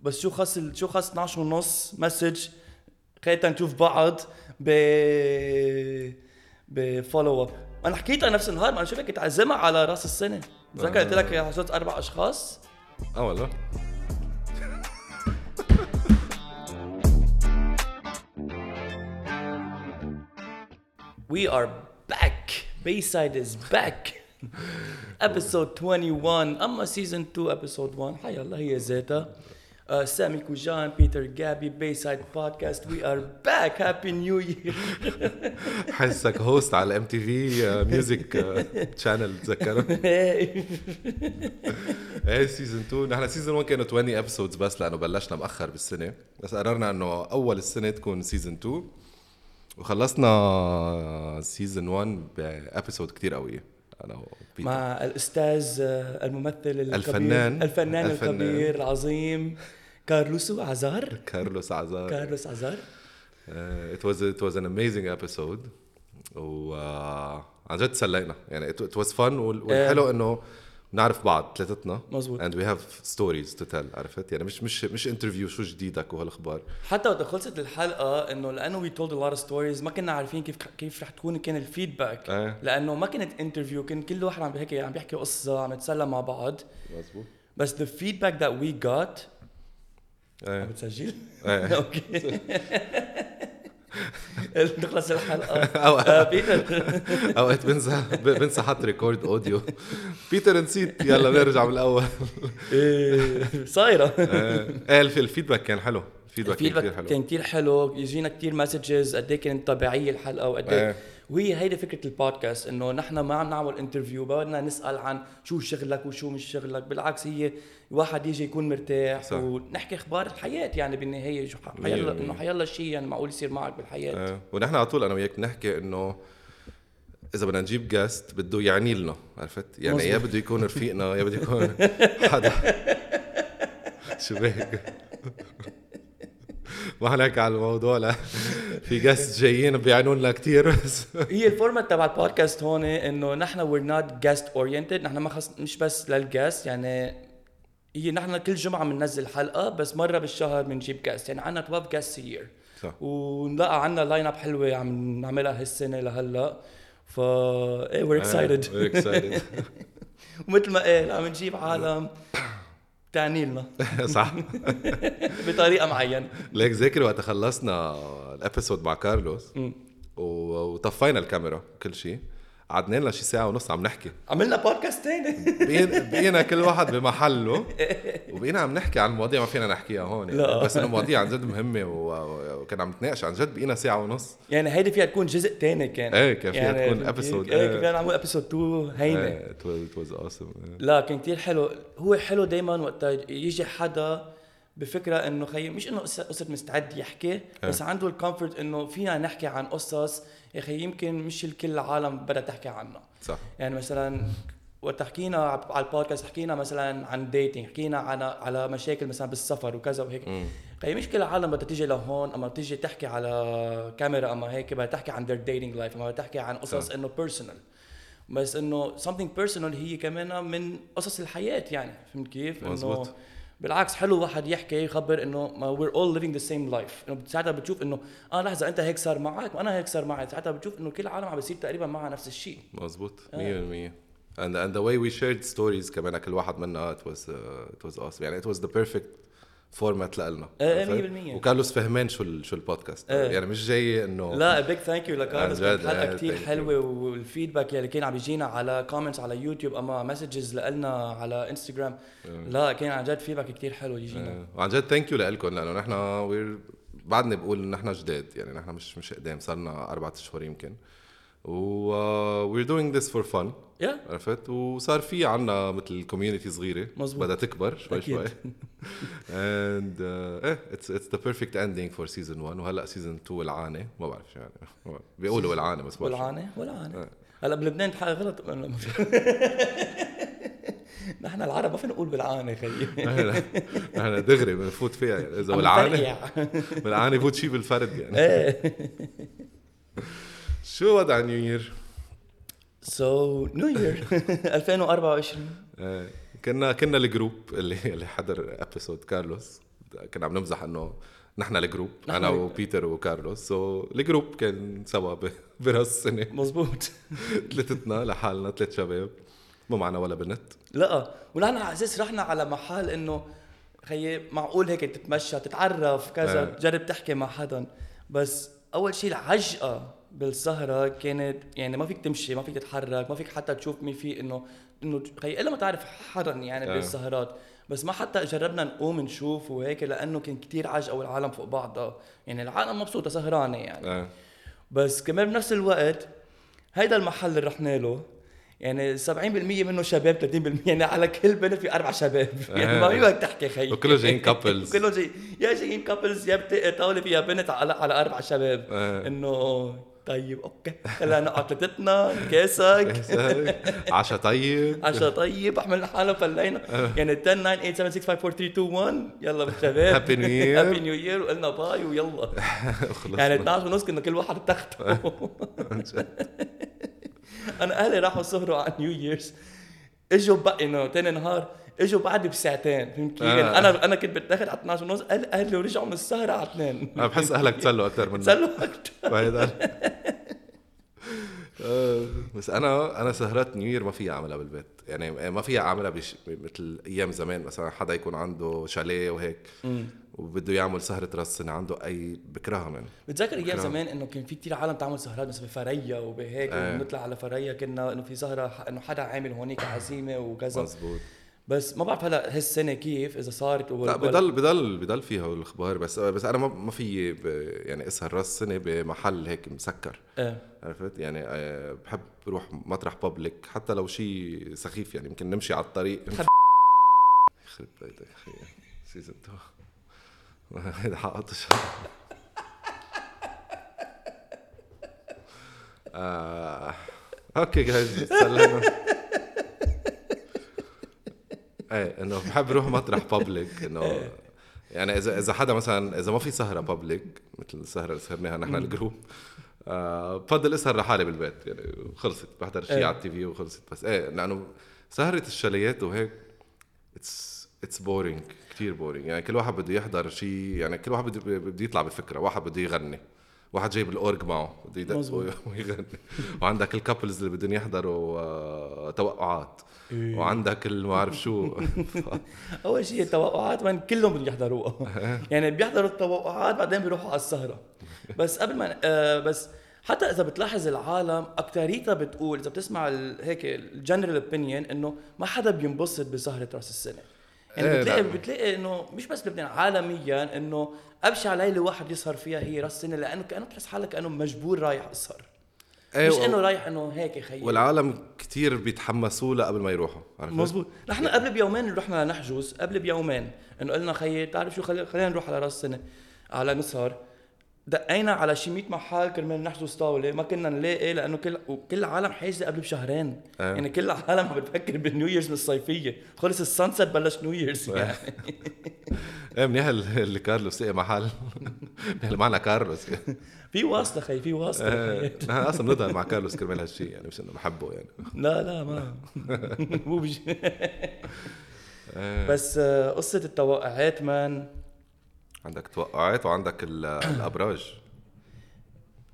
بس شو خص شو خص 12 ونص message خلينا نشوف بعض ب ب follow up أنا حكيتها نفس النهار ما أنا شفتك كنت عازمها على رأس السنة؟ تذكر قلت لك حصلت أربع أشخاص. آه والله. We are back. Bayside is back. episode 21 أما season 2 episode 1 حيا الله هي ذاتها سامي كوجان بيتر جابي Bayside podcast we are back happy new year حسك host على MTV music channel تذكروا. إيه season 2 نحن season 1 كانوا 20 episodes بس لأنه بلشنا مأخر بالسنة. بس قررنا إنه أول السنة تكون season 2 وخلصنا season 1 ب episode كتير قويه أنا وبيتر. مع الأستاذ آه، الممثل الكبير الفنان. الفنان الفنان. الكبير العظيم. كارلوس عزار كارلوس عزار كارلوس عزار Uh, it was it was an amazing episode. و uh, عن جد تسلينا يعني it, it was fun. وال- والحلو إنه بنعرف بعض ثلاثتنا. مزبوط. and we have stories to tell عرفت؟ يعني مش مش مش interview شو جديدك وهالأخبار. حتى وقت خلصت الحلقة إنه لأنه we told of stories ما كنا عارفين كيف كيف رح تكون كان ال feedback إيه. لأنه ما كانت interview كان كل واحد عم بيحكي عم بيحكي قصة عم يتسلى مع بعض. مزبوط بس the feedback that we got عم إيه. بتسجل؟ إيه. okay. نخلص الحلقة. أوقات- آه، بيتر. أوقات بنسى بنسى حط record audio بيتر نسيت. يلا نرجع من الأول. إيه، صايرة. إيه. إيه، الف- ال feedback كان حلو. ال feedback كان كثير حلو. كان كثير حلو. يجينا كثير messages قد إيه كانت طبيعية الحلقة وقد إيه إيه. وهي هيدي فكرة البودكاست إنه نحن ما عم نعمل interview بدنا نسأل عن شو شغلك وشو مش شغلك بالعكس هي الواحد يجي يكون مرتاح صح. ونحكي أخبار الحياة يعني بالنهاية شو حيلا. إنه حيلا شيء يعني معقول يصير معك بالحياة آه، ونحن على طول أنا وياك بنحكي إنه إذا بدنا نجيب guest بده يعني لنا عرفت يعني. يا بده يكون رفيقنا يا بده يكون حدا شو بهيك ما حنحكي على الموضوع لا. في guests جايين بيعنوا لنا كثير بس هي ال format تبع البودكاست هون إنه نحن we're not guest oriented نحن ما خص مش بس لل guest يعني هي نحن كل جمعة بننزل حلقة بس مرة بالشهر بنجيب guest يعني عندنا 12 guest a year صح. ونلاقى عندنا lineup حلوة عم نعملها هالسنة لهلا. ف إيه we're excited We're excited. ومثل ما قال عم نجيب عالم. تعني لنا. صح. بطريقة معينة. ليك ذاكر وقت خلصنا ال episode مع كارلوس. وطفينا الكاميرا كل شيء قعدنا لنا شي ساعة ونص عم نحكي عملنا بودكاست ثاني بقينا كل واحد بمحله وبقينا عم نحكي عن مواضيع ما فينا نحكيها هون يعني. لا. بس إنه مواضيع عن جد مهمة وكان عم نتناقش عن جد بقينا ساعة ونص يعني هيدي فيها تكون جزء ثاني كان إيه، كان فيها تكون فهمت episode. كيف؟ إيه إيه. كان نعمل episode 2 هينة it was awesome لا كان كتير حلو هو حلو دايما وقت يجي حدا بفكرة إنه خي مش إنه قصة مستعد يحكي بس عنده ال comfort إنه فينا نحكي عن قصص يا أخي يمكن مش الكل العالم بدها تحكي عنها صح يعني مثلا وقت حكينا على البودكاست حكينا مثلا عن dating حكينا عن على مشاكل مثلا بالسفر وكذا وهيك خي مش كل العالم بدها تيجي لهون أما تيجي تحكي على كاميرا أما هيك بدها تحكي عن their dating life أما تحكي عن قصص. إنه personal بس إنه something personal هي كمان من قصص الحياة يعني فهمت كيف؟ إنه مزبوط. بالعكس حلو واحد يحكي يخبر إنه we're all living the same life. إنه ساعتها بتشوف إنه آه لحظة أنت هيك صار معك وأنا هيك صار معي. ساعتها بتشوف إنه كل العالم عم بيصير تقريبا معها نفس الشيء. مزبوط 100% آه. and and the way we shared stories كمان كل واحد منا it was uh, it was awesome. يعني it was the perfect format لنا عرفت؟ 100%. وكارلوس فهمان شو شو البودكاست. إيه. يعني مش جاي إنه لا big thank you لكارلوس. كانت حلقة آه، كثير. حلوة وال feedback يلي كان عم يجينا على comments على يوتيوب أما messages لنا على انستغرام لا كان عن جد feedback كثير حلو يجينا. آه، وعن جد thank you لكم لأنه نحن we're بعدني بقول ان نحن جداد يعني نحن مش مش قدام صرنا أربع أشهر يمكن. و we're doing this for fun yeah. عرفت؟ وصار في عنا مثل community صغيرة. مزبوط. بدها تكبر شوي أكيد. شوي. and إيه it's it's the perfect ending for season 1 وهلأ season 2 العانة. ما بعرف شو يعني. بيقولوا العانة بس. والعانة؟ والعانة. آه. هلأ بلبنان غلط؟ نحن العرب ما فينا نقول بالعانة خيي. نحن دغري بنفوت فيها يعني. إذا بالعانه. بالعانه يفوت شيء بالفرد يعني. إيه. شو وضع new year؟ so new year 2024 آه، كنا كنا ال group اللي اللي حضر episode كارلوس. كنا عم نمزح إنه نحن ال group أنا. وبيتر وكارلوس. so ال group كان سوا براس السنة مزبوط ثلاثتنا لحالنا ثلاث شباب. ما معنا ولا بنت. لا ونحن على أساس رحنا على محل إنه خيي معقول هيك تتمشى تتعرف كذا آه. تجرب تحكي مع حدا بس أول شيء العجقة. بالسهرة كانت يعني ما فيك تمشي ما فيك تتحرك ما فيك حتى تشوف مين في انه إنه خيي الا ما تعرف حدا يعني آه. بالسهرات بس ما حتى جربنا نقوم نشوف وهيك لأنه كان كتير عجقه والعالم فوق بعضها يعني العالم مبسوطة سهرانة يعني آه. بس كمان بنفس الوقت هيدا المحل اللي رحنا له يعني 70% منه شباب 30% يعني على كل بنت في أربع شباب يعني ما في بدك تحكي خيي وكله جايين couples. كله جاي يا جايين couples يا طاولة فيها بنت على على أربع شباب آه. إنه طيب okay. خلينا نقعد ثلاثتنا كاسك. عشا طيب. عشاء طيب. عملنا حالنا فلينا يعني 10 9 8 7 6 5 4 3 2 1 يلا بالشباب. Happy New Year. happy new year وقلنا bye ويلا. يعني 12 ونص كنا كل واحد بتخته أنا أهلي راحوا سهروا على نيو ييرز إجوا بقى إنه تاني نهار اجوا بعد بساعتين فهمت كيف؟ يعني آه. أنا أنا كنت بتاخد على 12 ونص أهلي ورجعوا من السهرة على 2 أنا بحس أهلك تسلوا أكثر منك. سلوا أكثر آه، بس أنا أنا سهرات نيو ما فيها أعملها بالبيت. يعني ما فيها أعملها بش... مثل أيام زمان مثلا حدا يكون عنده شاليه وهيك وبده يعمل سهرة راس السنة عنده اي بكرهها من بتذكر بكره. زمان إنه كان في كتير عالم تعمل سهرات مثلا بفريا وبهيك آه. ونطلع على فريا كنا إنه في سهرة ح- إنه حدا عامل هونيك عزيمة وكذا. مزبوط بس ما بعرف هلا هالسنة كيف إذا صارت لا بضل بضل بضل فيها الأخبار بس بس أنا ما ما في. يعني أسهر راس السنة بمحل هيك مسكر. إيه. عرفت؟ يعني آه، بحب روح مطرح بابليك حتى لو شيء سخيف يعني يمكن نمشي على الطريق. يخرب بيتك أخي season 2 هيدا حقطش آه. okay guys تسلمنا إيه إنه بحب روح مطرح public إنه يعني اذا إذا حدا مثلا إذا ما في سهرة public مثل السهره اللي سهرناها نحن ال group آه بفضل إسهر لحالي بالبيت يعني خلصت بحضر شيء إيه. على ال TV وخلصت بس. إيه لأنه سهرة الشاليات وهيك it's it's boring كثير boring يعني كل واحد بده يحضر شيء يعني كل واحد بده يطلع بفكرة واحد بده يغني. واحد جايب ال org معه بده يدق. ويغني. وعندك ال couples اللي بدهم يحضروا آه، توقعات. إيه. وعندك اللي ما بعرف شو. أول شيء التوقعات من كلهم بدهم يحضروها يعني بيحضروا التوقعات بعدين بيروحوا على السهرة. بس قبل ما آه بس حتى إذا بتلاحظ العالم أكتريتها بتقول إذا بتسمع هيك ال general opinion إنه ما حدا بينبسط بسهرة راس السنة. يعني إيه، بتلاقي لا. بتلاقي إنه مش بس بلبنان عالميا إنه أبشع ليلة واحد يسهر فيها هي راس السنة لأنه كأنه بتحس حالك كانه مجبور رايح اسهر إيه، مش إنه رايح إنه هيك خيي والعالم كتير بيتحمسوا لها قبل ما يروحوا؟ مزبوط نحن قبل بيومين رحنا لنحجز قبل بيومين. إنه قلنا خيي بتعرف شو خلي- خلينا نروح على راس السنة على نسهر دقينا على شي 100 محل كرمال نحجز طاوله ما كنا نلاقي لأنه كل وكل العالم حاجزه قبل بشهرين. آه. يعني كل العالم عم بتفكر بال New Year's من الصيفية. خلص ال sunset بلش New Year's يعني. إيه منيح ال- اللي كارلوس. لقي محل. منيح اللي معنا كارلوس. في واسطة خي في واسطة إيه، خي. نحن أصلا بنظهر مع كارلوس كرمال هالشيء يعني مش إنه بحبه يعني. لا لا ما. مو إيه. بس آه، قصة التوقعات مان. عندك توقعات وعندك ال- الأبراج.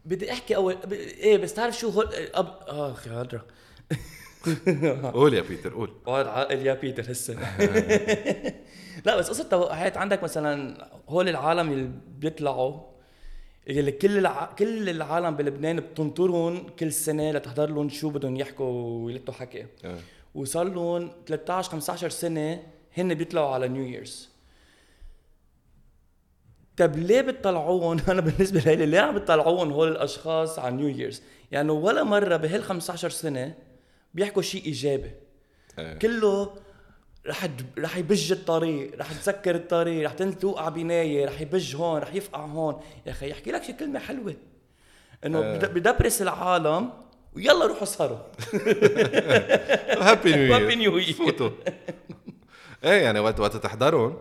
بدي أحكي أول ب... إيه بس تعرف شو هول أب... اخ يا هدرة قول يا بيتر قول. اقعد عاقل يا بيتر هسه. لا بس قصة توقعات. عندك مثلا هول العالم اللي بيطلعوا اللي كل الع... كل العالم بلبنان بتنطرهم كل سنة لتحضر لهم شو بدهم يحكوا ويلتوا حكي. إيه. وصار لهم 13 15 سنة هن بيطلعوا على New Year's طب ليه بتطلعوهم أنا بالنسبة لي ليه عم بتطلعوهم هول الأشخاص على New Year's يعني ولا مرة بهال 15 سنة بيحكوا شيء ايجابي إيه. كله رح رح يبج الطريق رح تسكر الطريق رح توقع بناية رح يبج هون رح يفقع هون. يا أخي يحكي لك شي كلمة حلوة. إنه. بد- بدبرس العالم ويلا روحوا اسهروا هابي نيو Happy New Year. فوتوا. إيه يعني وقت وقت تحضرهم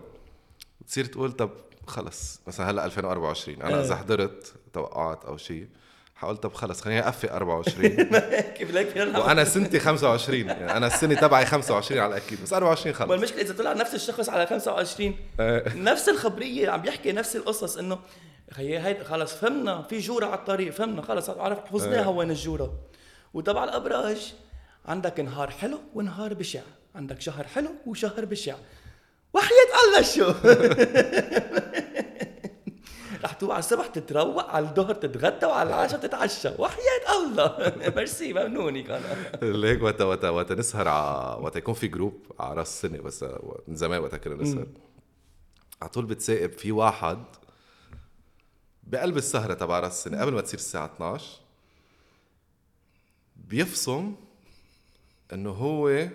بتصير تقول طب خلص مثلا هلا 2024 أنا إيه. إذا حضرت توقعات أو شيء حقول طب خلص خليني اقفل 24 كيف لك وأنا سنتي 25 يعني أنا السنة تبعي 25 على الاكيد بس 24 ما خلص. المشكلة إذا طلع نفس الشخص على 25 إيه. نفس الخبرية عم بيحكي نفس القصص إنه خيي هيدا خلص فهمنا في جورة على الطريق فهمنا خلص عرف حفظناها وين الجورة. وتبع الأبراج عندك نهار حلو ونهار بشع عندك شهر حلو وشهر بشع. وحياة الله شو؟ رح توعى الصبح تتروق على الظهر تتغدى وعلى العشاء تتعشى. وحياة الله. ميرسي ممنونك أنا هيك وقت وقت وقت نسهر ع... وقت يكون في group على راس السنة بس من زمان وقت كنا نسهر. على طول بتساقب في واحد بقلب السهرة تبع راس السنة قبل ما تصير الساعة 12 بيفصم إنه هو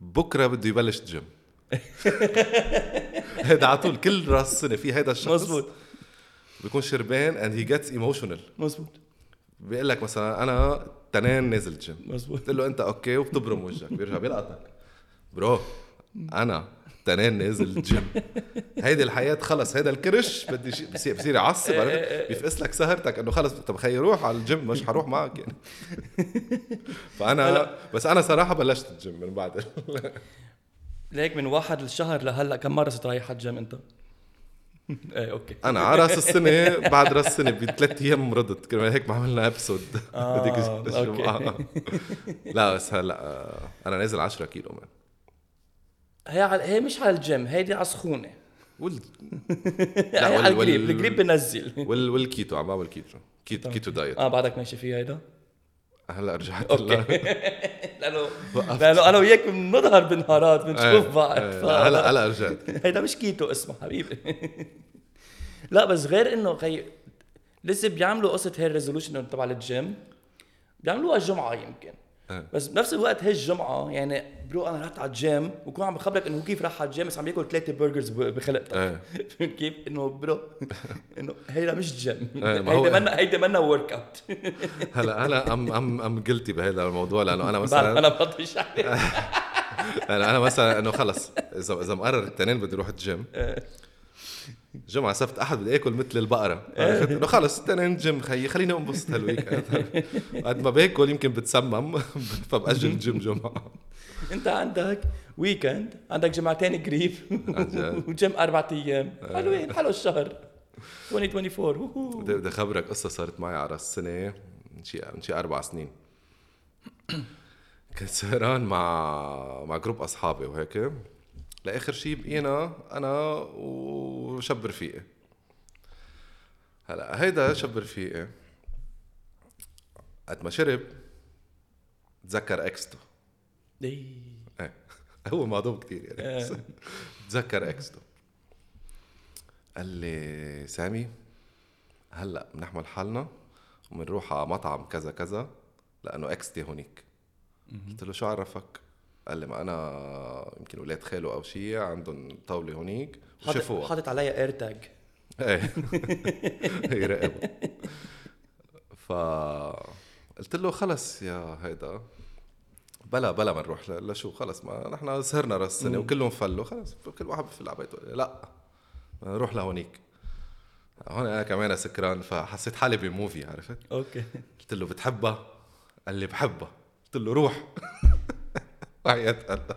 بكرة بده يبلش جيم هيدا على طول كل راس السنة في هيدا الشخص. مزبوط بيكون شربان and he gets emotional مزبوط بيقول لك مثلا أنا تنين نازل جيم مزبوط قلت له أنت okay وبتبرم وجهك بيرجع بيلقطك. bro أنا تنين نازل جيم هيدي الحياة خلص هيدا الكرش بدي شيء بصير بصير يعصب عرفت؟ بيفقس لك سهرتك إنه خلص طب خيي روح على الجيم مش حروح معك يعني. فأنا بس أنا صراحة بلشت الجيم من بعد. ليك من واحد الشهر لهلأ كم مرة صرت رايح على الجيم أنت؟ إيه okay. أنا على رأس السنة بعد رأس السنة بثلاث أيام مرضت كرمال هيك ما عملنا episode آه، هذيك okay. الجمعة. لا بس هلأ آه، أنا نازل 10 كيلو man هي على هي مش على الجيم هيدي على سخونه وال هي وال- وال- القريب بنزل. وال والكيتو عم بعمل keto. keto, keto diet. آه بعدك ماشي فيها هيدا هلا رجعت okay لأنه. لأنه أنا وياك بنظهر بالنهارات بنشوف بعض إيه،. هلا هلا رجعت هيدا مش كيتو اسمه حبيبي لا بس غير إنه خي لسه بيعملوا قصة هي ال resolution تبع الجيم بيعملوها الجمعه يمكن إيه. بس بنفس الوقت هي الجمعه يعني bro أنا رحت على الجيم وكون عم بخبرك إنه كيف راح على الجيم بس عم ياكل ثلاثة burgers بخلقتك. إيه. فهمت كيف؟ إنه bro إنه هيدا مش جيم. إيه، هيدا منا هيدا منا workout هلا هلا ام ام ام قلتي بهذا الموضوع لأنه أنا مثلا أنا بطش أنا مثلا إنه خلص اذا إذا مقرر التنين بدي أروح الجيم جمعة سبت أحد بدي اكل مثل البقرة. عرفت إنه خلص التنين جيم خيي خليني أنبسط هال week. قد ما باكل يمكن بتسمم. فبأجل الجيم جمعة. أنت عندك weekend عندك جمعتين قريب. وجيم أربع أيام. حلوين حلو الشهر. 2024 وهو. بدي أخبرك قصة صارت معي على راس السنة من شي من شي أربع سنين. كنت سهران مع مع group أصحابي وهيك. لآخر شي بقينا أنا وشاب رفيقي هلأ هيدا شاب رفيقي قد ما شرب تذكر ex تو. إيه. إيه. هو مهضوم كثير يعني. بس تذكر ex تو. قال لي سامي هلأ بنحمل حالنا وبنروح على مطعم كذا كذا لأنه ex تي هونيك. قلت له شو عرفك؟ قال لي ما أنا يمكن ولاد خاله أو شيء عندهم طاولة هونيك وشافوها. حاطط عليها AirTag إيه. يراقبها ف قلت له خلص يا هيدا بلا بلا ما نروح لشو خلص ما نحن سهرنا راس السنة وكلهم فلوا خلص كل واحد بفل على بيته. لا نروح لهونيك. هون أنا كمان سكران فحسيت حالي ب movie عرفت؟ okay. قلت له بتحبها؟ قال لي بحبها. قلت له روح. وحياة الله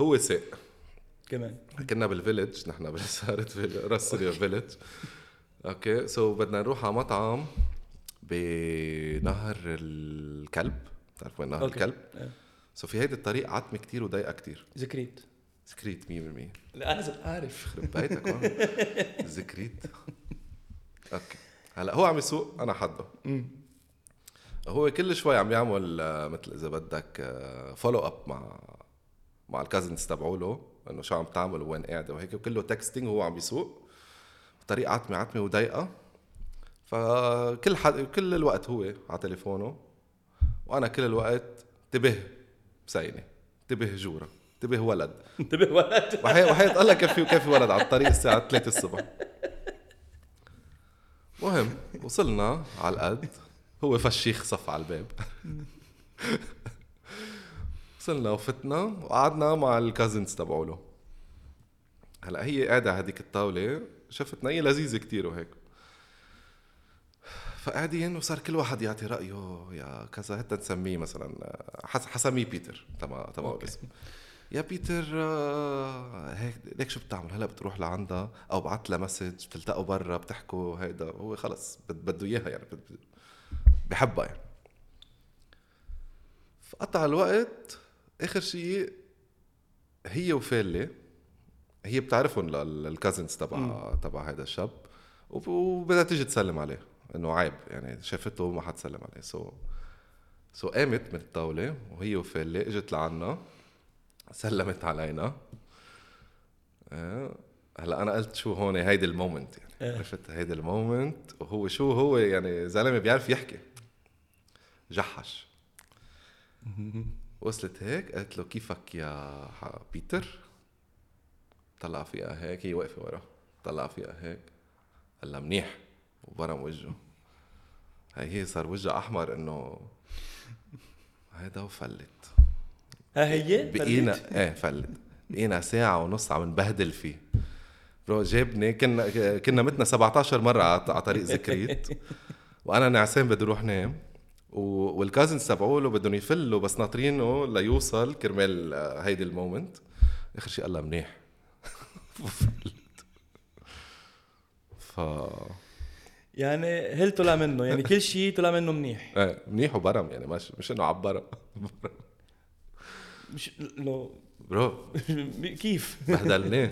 هو ساق. كمان. كنا بال village نحن فيل- راس سوريا village okay so بدنا نروح على مطعم بنهر الكلب. بتعرف وين نهر okay. الكلب. so في هيدي الطريق عتمة كتير وضيقة كتير. ذكريت سكريت 100% لا أنا عارف. خرب بيتك ذكريت okay. هلا هو عم يسوق أنا حده هو كل شوي عم يعمل آه، مثل إذا بدك follow up مع مع ال cousins تبعوله إنه شو عم تعمل وين قاعدة وهيك وكله تكستنج وهو عم يسوق بطريقة عتمة عتمة وضيقة. فكل حد كل الوقت هو على تليفونه وأنا كل الوقت انتبه بسينه انتبه جوره انتبه ولد. انتبه ولد. وحي وحياة الله كيف في كيف في ولد على الطريق الساعة 3 الصبح. مهم وصلنا على القد. هو فشيخ صف على الباب. وصلنا وفتنا وقعدنا مع ال cousins تبعوله هلأ هي قاعدة على هذيك الطاولة شفتنا هي لذيذة كتير وهيك. فقاعدين وصار كل واحد يعطي رأيه يا كذا حتى نسميه مثلا حس حسميه بيتر تبع تبع. الاسم. يا بيتر آه، هيك ليك شو بتعمل؟ هلأ بتروح لعندها أو بعت لها message بتلتقوا برا بتحكوا هيدا هو خلص بد- بده إياها يعني بحبها يعني. فقطع الوقت آخر شيء هي وفالي هي بتعرفهم ال cousins تبع تبع هذا الشاب. وب- وبدها تيجي تسلم عليه. إنه عيب يعني شافته وما حتسلم عليه. so so قامت من الطاولة وهي وفالي إجت لعنا سلمت علينا. آه، هلا أنا قلت شو هون هيدي ال moment يعني. إيه. عرفت؟ هيدي ال moment وهو شو هو يعني زلمة بيعرف يحكي. جحش. وصلت هيك قالت له كيفك يا بيتر؟ طلع فيها هيك هي واقفة ورا. طلع فيها هيك. قال لها منيح وبرم وجهه. هي هي صار وجهها أحمر إنه هيدا وفلت. ها هي؟ بقينا؟ إيه فلت. بقينا ساعة ونص عم نبهدل فيه. bro جابني كنا كنا متنا 17 مرة على طريق زكريت. وأنا نعسان بدي أروح نام. وال cousins تبعوله بدهم يفلوا بس ناطرينه ليوصل كرمال آه، هيدي ال moment. آخر شيء قال لها منيح. ف يعني هل طلع منه؟ يعني كل شيء طلع منه منيح. إيه منيح وبرم يعني مش مش إنه عبرة مش لو bro. كيف؟ بهدلناه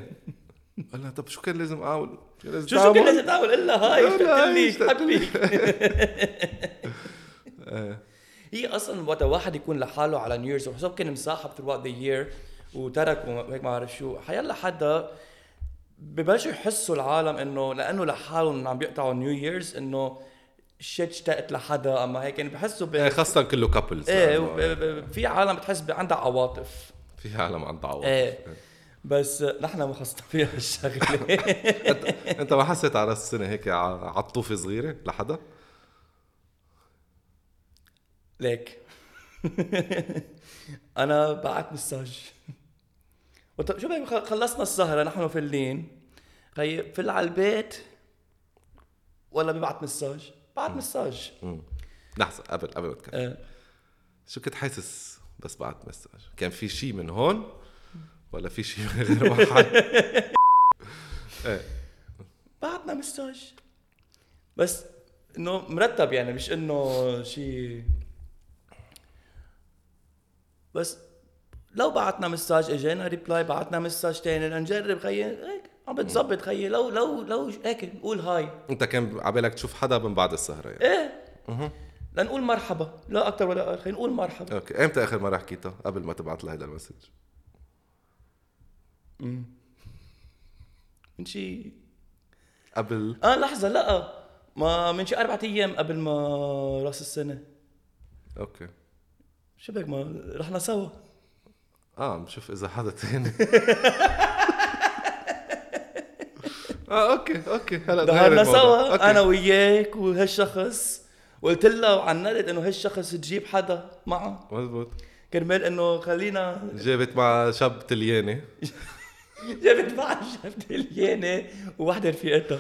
قال لها طب شو كان لازم اعمل؟ شو لازم شو كان؟ لازم تعمل الا hi لا، إيه. هي أصلا وقت واحد يكون لحاله على New Year's وحسب كان مصاحب throughout the year وترك وهيك ما بعرف شو. حيلا حدا ببلشوا يحسوا العالم إنه لأنه لحالهم عم بيقطعوا New Year's إنه shit اشتقت لحدا. أما هيك يعني بحسوا ب... إيه خاصة كله couples إيه ب- في عالم بتحس عندها عواطف. في عالم عندها عوض إيه. بس نحن ما خصنا فيها الشغلة. انت ما حسيت على راس السنة هيك ع- عطوفة صغيرة لحدا؟ ليك. أنا بعت مساج. وط- شو بك خلصنا السهرة نحن فلين خي فل على البيت ولا ببعت مساج؟ بعت مساج. لحظة قبل قبل ما تكمل. آه. شو كنت حاسس بس بعد مساج؟ كان في شيء من هون ولا في شيء من غير واحد؟ إيه. بعتنا مساج. بس إنه مرتب يعني مش إنه شيء بس لو بعتنا message اجينا reply بعتنا message تاني لنجرب خيي هيك عم بتظبط خيي. لو لو لو هيك نقول hi. أنت كان عبالك تشوف حدا من بعد السهرة يعني. إيه. لنقول مرحبا. لا أكثر ولا أقل خلينا نقول مرحبا. okay. إمتى آخر مرة حكيتها؟ قبل ما تبعت لها هيدا ال message من شي؟ قبل؟ آه لحظة لا. ما من شي أربعة أيام قبل ما راس السنة. okay. شو بك ما رحنا سوا آه عم بشوف إذا حدا تاني. آه okay okay هلا الموضوع. سوا okay. أنا وياك وهالشخص. وقلت له على النت إنه هالشخص تجيب حدا معه. مزبوط. كرمال إنه خلينا جابت مع شاب تلياني. جابت معها شاب تليانه ووحدة رفيقتها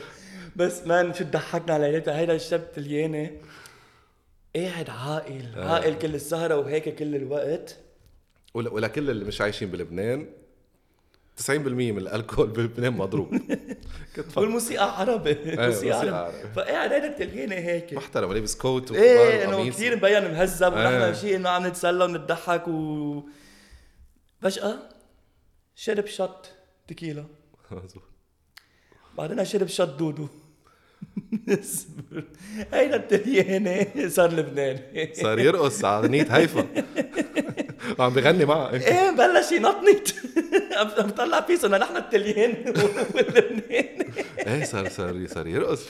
بس مان شو ضحكنا ليلتها هيدا الشاب تليانه قاعد عاقل آه. عاقل كل السهرة وهيك كل الوقت ولا ولكل اللي مش عايشين بلبنان 90% من الألكول بلبنان مضروب. والموسيقى عربي موسيقى موسيقى عربي عربي. فقاعد هيدا التليانه هيك محترم لابس كوت إيه إنه. كثير مبين مهذب ونحن إيه. شيء إنه عم نتسلى ونضحك و فجأة شرب شط تكيلا. بعدين شرب شط دودو هيدا التليانة صار لبناني صار يرقص على اغنية هيفا وعم بغني معها إيه بلش ينطنط عم عم طلع بيس انه نحن التليان واللبناني إيه صار صار صار يرقص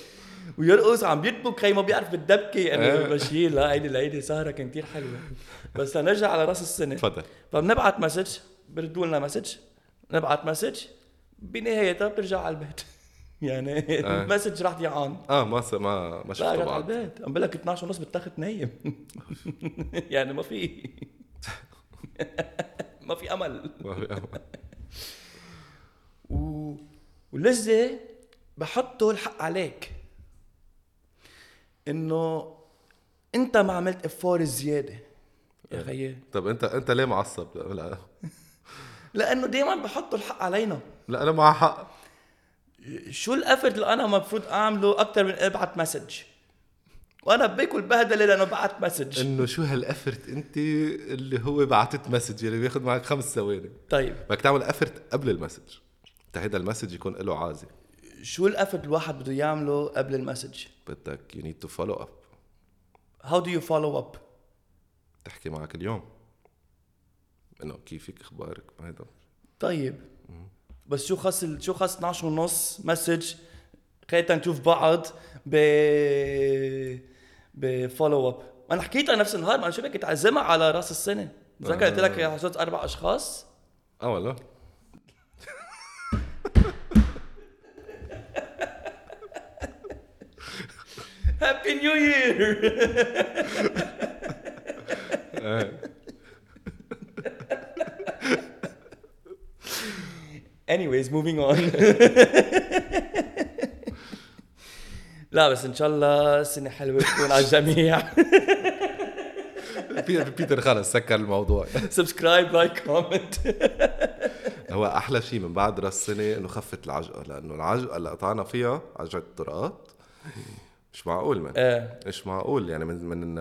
ويرقص عم بيدبك خي ما بيعرف بالدبكه يعني. بشيل لا هيدي هيدي سهره كانت كثير حلوة بس لنرجع على راس السنة تفضل فبنبعت message بردوا لنا message نبعت message بنهايتها بترجع على البيت يعني آه. ال message راح يعان. آه ما س- ما ما لا شفته رجعت على البيت. عم بقول لك 12 ونص بالتخت نايم. يعني ما في ما في أمل. ما في أمل. و... ولسه بحطوا الحق عليك. إنه أنت ما عملت effort زيادة. يا خيي. طب انت أنت ليه معصب؟ لا. لأنه دائما بحطوا الحق علينا. لا أنا مع حق. شو ال effort اللي أنا المفروض أعمله أكثر من أبعت message وأنا باكل بهدلة لأنه بعت message إنه شو هال effort أنت اللي هو بعتت message اللي بياخذ معك خمس ثواني. طيب. بدك تعمل effort قبل ال message هيدا ال message يكون له عازة. شو ال effort الواحد بده يعمله قبل ال message بدك you need to follow up how do you follow up تحكي معك اليوم. إنه كيفك أخبارك هيدا. طيب. بس شو خص شو خص 12 ونص message خلينا نشوف بعض ب ب follow up أنا حكيتها نفس النهار ما أنا شو بدك تعزمها على رأس السنة. تذكر قلت لك يا حصلت أربع أشخاص؟ آه والله. هابي نيو يير anyways moving on. لا بس إن شاء الله سنه حلوة تكون على الجميع. بي- بيتر خلص سكر الموضوع. subscribe like comment هو أحلى شيء من بعد راس السنة إنه خفت العجقة لأنه العجقة اللي قطعنا فيها عجقه الطرقات مش معقول من إيه. مش معقول يعني من من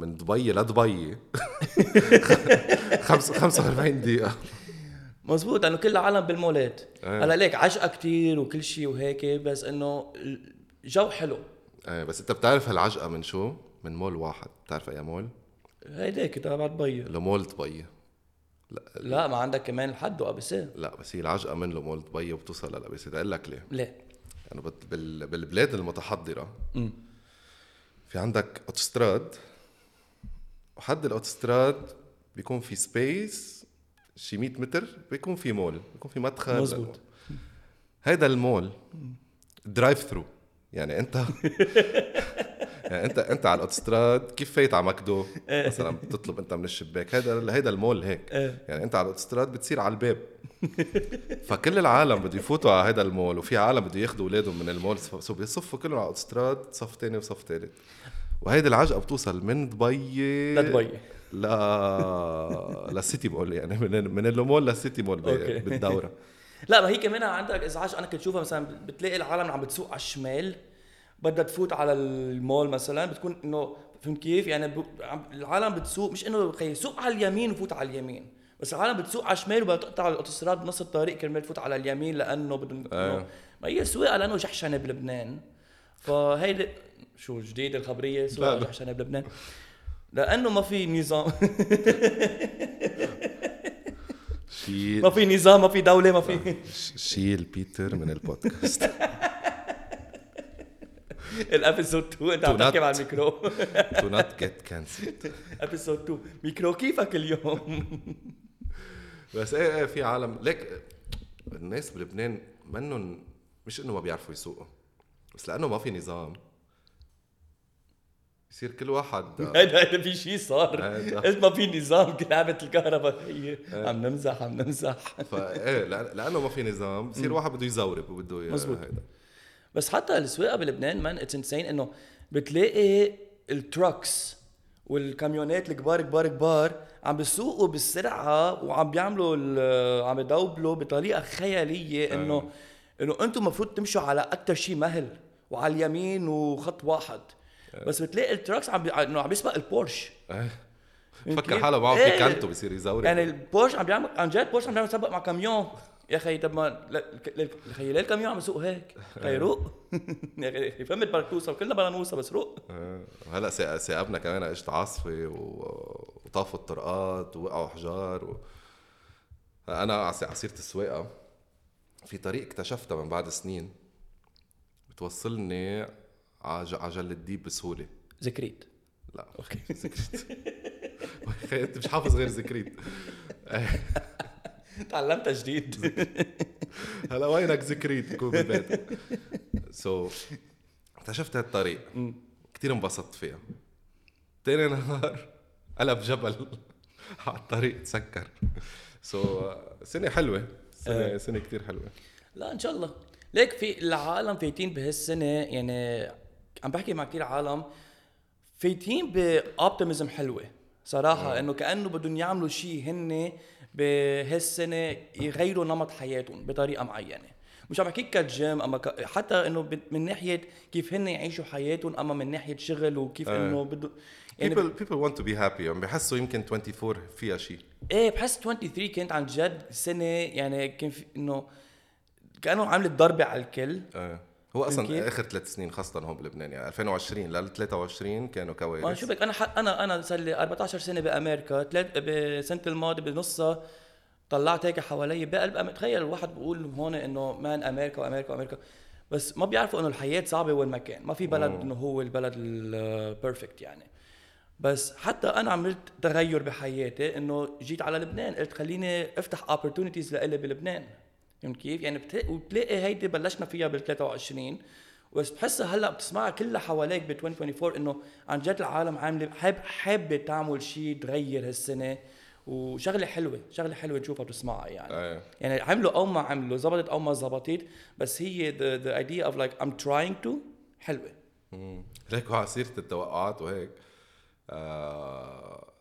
من ضبية لضبية. خمس 45 دقيقة. مزبوط لأنه كل العالم بالمولات. إيه. هلأ ليك عجقه كتير وكل شيء وهيك بس إنه الجو حلو. إيه بس أنت بتعرف هالعجقة من شو؟ من مول واحد. بتعرف أي مول؟ هيداك تبع ضبية. Le Mall ضبية. لا. ما عندك كمان لحدو ABC لا بس هي العجقة من مول ضبية وبتوصل بدي أقول لك ليه؟ ليه؟ يعني بت- بال- بالبلاد المتحضرة في عندك أوتوستراد وحد الأوتوستراد بيكون في space شي 100 متر بيكون في مول بيكون في مدخل. مزبوط. هيدا المول drive-thru يعني انت يعني انت انت على الاوتوستراد كيف فايت على McDo مثلا بتطلب انت من الشباك. هيدا هيدا المول هيك. إيه. يعني انت على الاوتوستراد بتصير على الباب. فكل العالم بده يفوتوا على هذا المول وفي عالم بده ياخذوا أولادهم من المول. so بيصفوا كلهم على الاوتوستراد صف تاني وصف تالت. وهيدي العجقة بتوصل من ضبية لضبية. ل ل City Mall يعني من من المول لل City Mall. بالدورة لا ما هي كمان عندك ازعاج أنا كنت شوفها مثلا بتلاقي العالم عم بتسوق على الشمال بدها تفوت على المول مثلا بتكون إنه فهمت كيف؟ يعني ب... العالم بتسوق مش إنه سوق على اليمين وفوت على اليمين بس العالم بتسوق على الشمال وبدها تقطع الاوتوستراد بنص الطريق كرمال تفوت على اليمين لأنه بدهم. إنه- ما هي سواقه لأنه جحشنه بلبنان فهيدي شو جديد الخبرية سواقة. جحشنه بلبنان لأنه ما في نظام. شيل. ما في نظام ما في دولة ما في. شيل بيتر من البودكاست. ال episode 2 إنت عم تحكي مع الميكرو. To not get cancelled. episode 2 ميكرو كيفك اليوم؟ بس إيه إيه في عالم. ليك الناس بلبنان منهم مش إنه ما بيعرفوا يسوقوا بس لأنه ما في نظام. يصير كل واحد. هيدا هيدا في شيء صار. ما في نظام لعبه الكهرباء. هي عم نمزح عم نمزح. فايه لأنه ما في نظام بصير واحد بده يزورب وبده. هيدا. بس حتى السواقة بلبنان man it's insane إنه بتلاقي ال trucks والكاميونات الكبار كبار كبار عم بيسوقوا بالسرعة وعم بيعملوا عم يدوبلوا بطريقة خيالية انه إنه أنتم المفروض تمشوا على أكثر شيء مهل وعلى اليمين وخط واحد. بس بتلاقي ال trucks عم بي... إنه عم يسبق البورش إيه. فكر؟ حاله معه إيه. في كانتو بصير يزورب يعني البورش عم بيعمل عن جد بورش عم بيعمل سبق مع كاميون يا أخي طب ما خيي ليه الكاميون عم يسوق هيك؟ خي روق يا أخي فهمت بدك توصل كلنا بدنا نوصل بس روق آه، هلا ثاقبنا كمان اجت عاصفه وطافوا الطرقات ووقعوا حجار و... أنا على سيره السواقة في طريق اكتشفتها من بعد سنين بتوصلني على ج- على جل الديب بسهولة. ذكريت لا. أوكي. زكريت. أخي، أنت مش حافظ غير زكريت. تعلمتها جديد. هلا وينك زكريت؟ بكون بالبيت so اكتشفت هالطريق كثير انبسطت فيها. تاني نهار قلب جبل على الطريق تسكر. so سنة حلوة. سنة سنة كثير حلوة. لا إن شاء الله. ليك في العالم فايتين بهالسنة يعني عم بحكي مع كثير عالم فايتين بأوبتيميزم حلوة صراحة إنه كأنه بدهم يعملوا شيء هن بهالسنة يغيروا نمط حياتهم بطريقة معينة مش عم بحكيك كجيم أما ك... حتى إنه ب- من ناحية كيف هن يعيشوا حياتهم أما من ناحية شغل وكيف آه. إنه بده يعني people people want to be happy عم بحسوا يمكن 24 فيها شيء إيه بحس 23 كانت عن جد سنة يعني كان في إنه كانه عملت ضربة على الكل آه. هو كيف؟ أصلا آخر ثلاث سنين خاصة هون بلبنان يعني 2020 لل 23 كانوا ما كوارث شو بك أنا ح... أنا أنا صار لي 14 سنة بأمريكا تلات بسنه الماضي بنصها طلعت هيك حوالي بقلب أم- تخيل الواحد بيقول هون إنه man أمريكا وأمريكا وأمريكا بس ما بيعرفوا إنه الحياة صعبة وين ما كان ما في بلد إنه هو البلد ال perfect يعني. بس حتى أنا عملت تغير بحياتي إنه جيت على لبنان قلت خليني أفتح opportunities لإلي بلبنان. فهمت كيف؟ يعني بت... وبتلاقي هيدي بلشنا فيها بال 23 بس بتحسها هلأ بتسمعها كلها حواليك ب 2024 إنه عن جد العالم عامله حاب حابة تعمل شيء تغير هالسنة وشغلة حلوة شغلة حلوة تشوفها بتسمعها يعني آه. يعني عملوا أو ما عملوا زبطت أو ما زبطت بس هي the, the idea of like I'm trying to حلوة. ليك وعلى سيرة التوقعات وهيك آه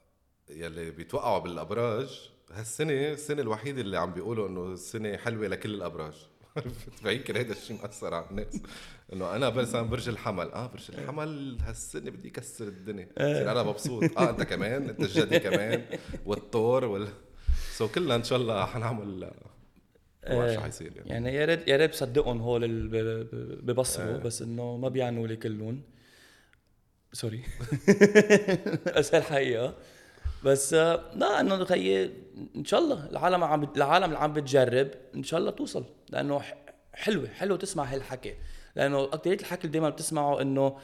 يلي بيتوقعوا بالأبراج هالسنة السنة الوحيدة اللي عم بيقولوا إنه السنة حلوة لكل الأبراج. فيمكن هيدا الشيء مأثر على الناس. إنه أنا مثلا برج الحمل. آه برج الحمل هالسنة بدي يكسر الدنيا. بصير أنا مبسوط. آه أنت كمان أنت الجدي كمان والثور وال. سو كلنا إن شاء الله حنعمل ما بعرف شو حيصير يعني. يعني يا ريت يا ريت بصدقهم هول اللي ببصروا بس إنه ما بيعنوا لي كلهم. سوري بس الحقيقة بس آه، لا إنه خيي إن شاء الله العالم عم العالم اللي عم بتجرب إن شاء الله توصل. لأنه حلوة حلوة تسمع هالحكي. لأنه اكثريه الحكي اللي دائما بتسمعه إنه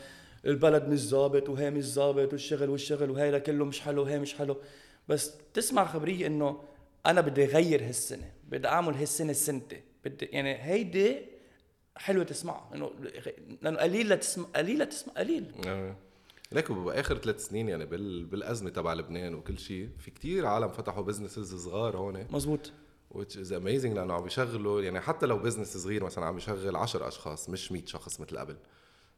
البلد مش ظابط وهي مش ظابط والشغل والشغل وهيدا كله مش حلو وهي مش حلو. بس تسمع خبرية إنه أنا بدي أغير هالسنة بدي أعمل هالسنة سنتي. بدي يعني هيدي حلوة تسمعها. إنه لأنه قليل لتسمع قليل لتسمع قليل. ليك باخر ثلاث سنين يعني بال... بالأزمة تبع لبنان وكل شيء في كتير عالم فتحوا businesses صغار هون. مزبوط which is amazing لأنه عم بيشغلوا يعني حتى لو business صغير مثلا عم بيشغل 10 أشخاص مش 100 شخص مثل قبل.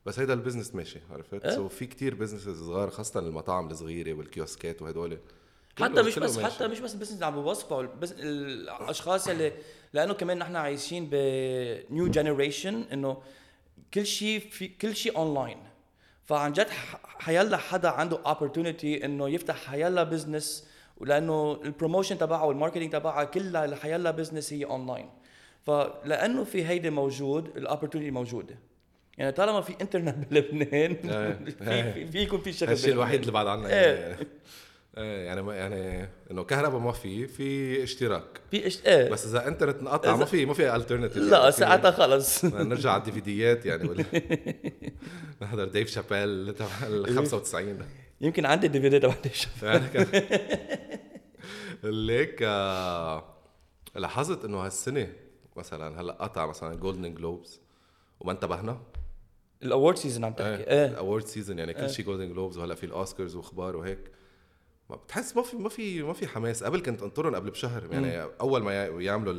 بس هيدا ال business ماشي عرفت؟ so في كتير businesses صغار خاصة المطاعم الصغيرة والكيوسكات وهدول. حتى مش بس ماشي. حتى مش بس ال business عم بوصفه بس الأشخاص اللي لأنه كمان نحن عايشين ب new generation إنه كل شيء في كل شيء اونلاين فعن جد حيلا حدا عنده opportunity إنه يفتح حيلا business ولأنه ال promotion تبعه وال marketing تبعها كلها حيلا business هي اونلاين فلأنه في هيدي موجود ال opportunity موجودة يعني طالما في انترنت بلبنان إيه. في في- في يكون في شغل بلبنان. الوحيد اللي بعد عنا إيه. يعني إيه يعني يعني إنه كهرباء ما في في اشتراك. في إش... إيه. بس إذا انترنت انقطع ما في ما في alternative لا ساعتها خلص. نرجع على الدي في ديات يعني ولا نحضر ديف شابيل تبع ال 95 يمكن عندي DVD تبع ديف شابيل. يعني ليك آه، لاحظت إنه هالسنة مثلا هلأ قطع مثلا Golden Globes وما انتبهنا؟ ال award season عم تحكي. إيه ال award season يعني كل شيء Golden Globes وهلأ في الأوسكارز وأخبار وهيك. ما بتحس ما في ما في ما في حماس. قبل كنت انطرهم قبل بشهر. يعني أول ما يع- يعملوا